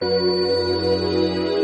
Música